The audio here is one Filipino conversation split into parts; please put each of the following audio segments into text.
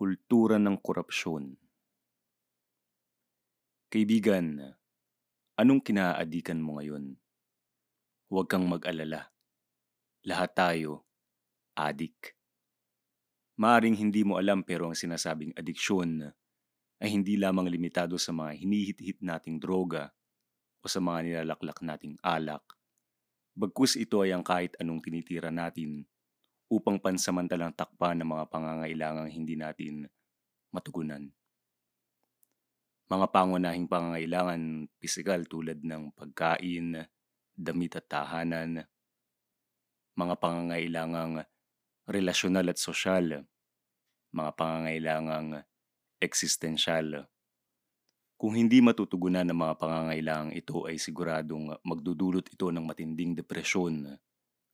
Kultura ng korupsyon. Kaibigan, anong kinaadikan mo ngayon? Huwag kang mag-alala. Lahat tayo, adik. Maaring hindi mo alam pero ang sinasabing adiksyon ay hindi lamang limitado sa mga hinihit-hit nating droga o sa mga nilalaklak nating alak. Bagkus ito ay ang kahit anong tinitira natin upang pansamantalang takpan ng mga pangangailangang hindi natin matugunan. Mga pangunahing pangangailangan pisikal tulad ng pagkain, damit at tahanan, mga pangangailangang relasyonal at sosyal, mga pangangailangang eksistensyal. Kung hindi matutugunan ng mga pangangailangang ito ay siguradong magdudulot ito ng matinding depresyon,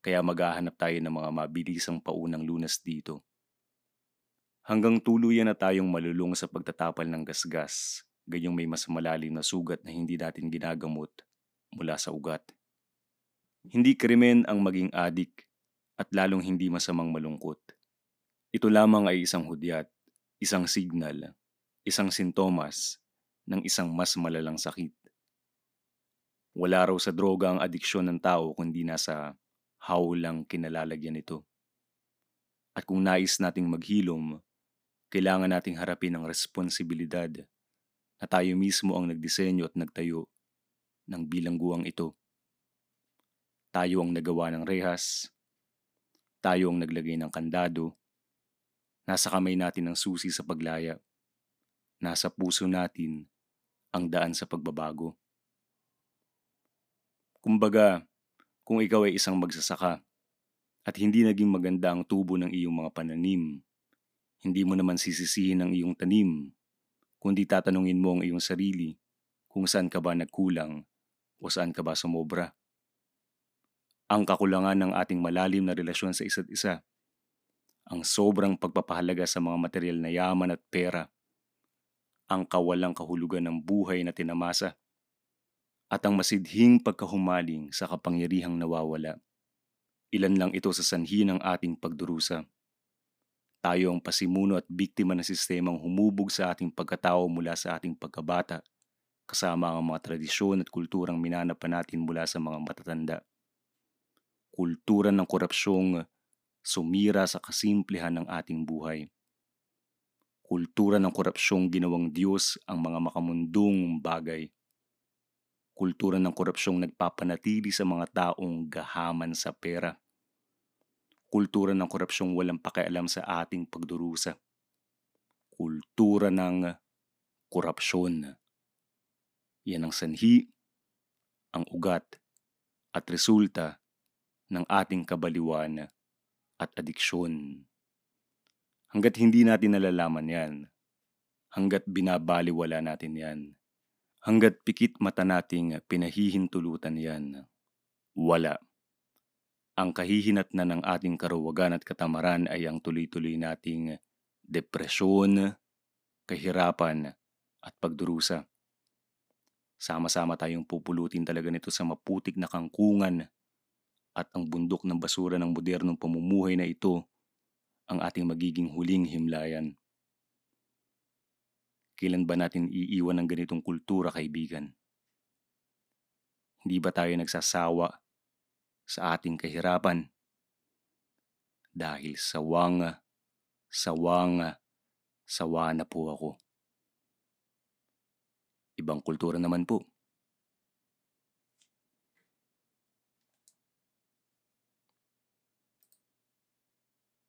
kaya maghahanap tayo ng mga mabilisang paunang lunas dito. Hanggang tuluyan na tayong malulung sa pagtatapal ng gasgas, ganyang may mas malalim na sugat na hindi natin ginagamot mula sa ugat. Hindi krimen ang maging adik at lalong hindi masamang malungkot. Ito lamang ay isang hudyat, isang signal, isang sintomas ng isang mas malalang sakit. Wala raw sa droga ang adiksyon ng tao kundi nasa hawlang kinalalagyan ito. At kung nais nating maghilom, kailangan nating harapin ang responsibilidad na tayo mismo ang nagdisenyo at nagtayo ng bilangguang ito. Tayo ang nagawa ng rehas, tayo ang naglagay ng kandado, nasa kamay natin ang susi sa paglaya, nasa puso natin ang daan sa pagbabago. Kumbaga, kung ikaw ay isang magsasaka at hindi naging maganda ang tubo ng iyong mga pananim, hindi mo naman sisisihin ang iyong tanim, kundi tatanungin mo ang iyong sarili kung saan ka ba nagkulang o saan ka ba sumobra. Ang kakulangan ng ating malalim na relasyon sa isa't isa, ang sobrang pagpapahalaga sa mga material na yaman at pera, ang kawalang kahulugan ng buhay na tinamasa, at ang masidhing pagkahumaling sa kapangyarihang nawawala. Ilan lang ito sa sanhi ng ating pagdurusa. Tayo ang pasimuno at biktima ng sistemang humubog sa ating pagkatao mula sa ating pagkabata, kasama ang mga tradisyon at kulturang minanapan natin mula sa mga matatanda. Kultura ng korupsyong sumira sa kasimplehan ng ating buhay. Kultura ng korupsyong ginawang Diyos ang mga makamundong bagay kultura ng korupsyong nagpapanatili sa mga taong gahaman sa pera. Kultura ng korupsyong walang pakialam sa ating pagdurusa. Kultura ng korupsyon. Yan ang sanhi, ang ugat, at resulta ng ating kabaliwan at adiksyon. Hanggat hindi natin nalalaman yan, hanggat binabaliwala natin yan, Hanggat pikit mata nating pinahihintulutan yan, wala. Ang kahihinat na ng ating karuwagan at katamaran ay ang tuloy-tuloy nating depresyon, kahirapan at pagdurusa. Sama-sama tayong pupulutin talaga nito sa maputik na kangkungan at ang bundok ng basura ng modernong pamumuhay na ito ang ating magiging huling himlayan. Kailan ba natin iiwan ng ganitong kultura, kaibigan? Hindi ba tayo nagsasawa sa ating kahirapan? Dahil sawang, sawang, sawa na po ako. Ibang kultura naman po.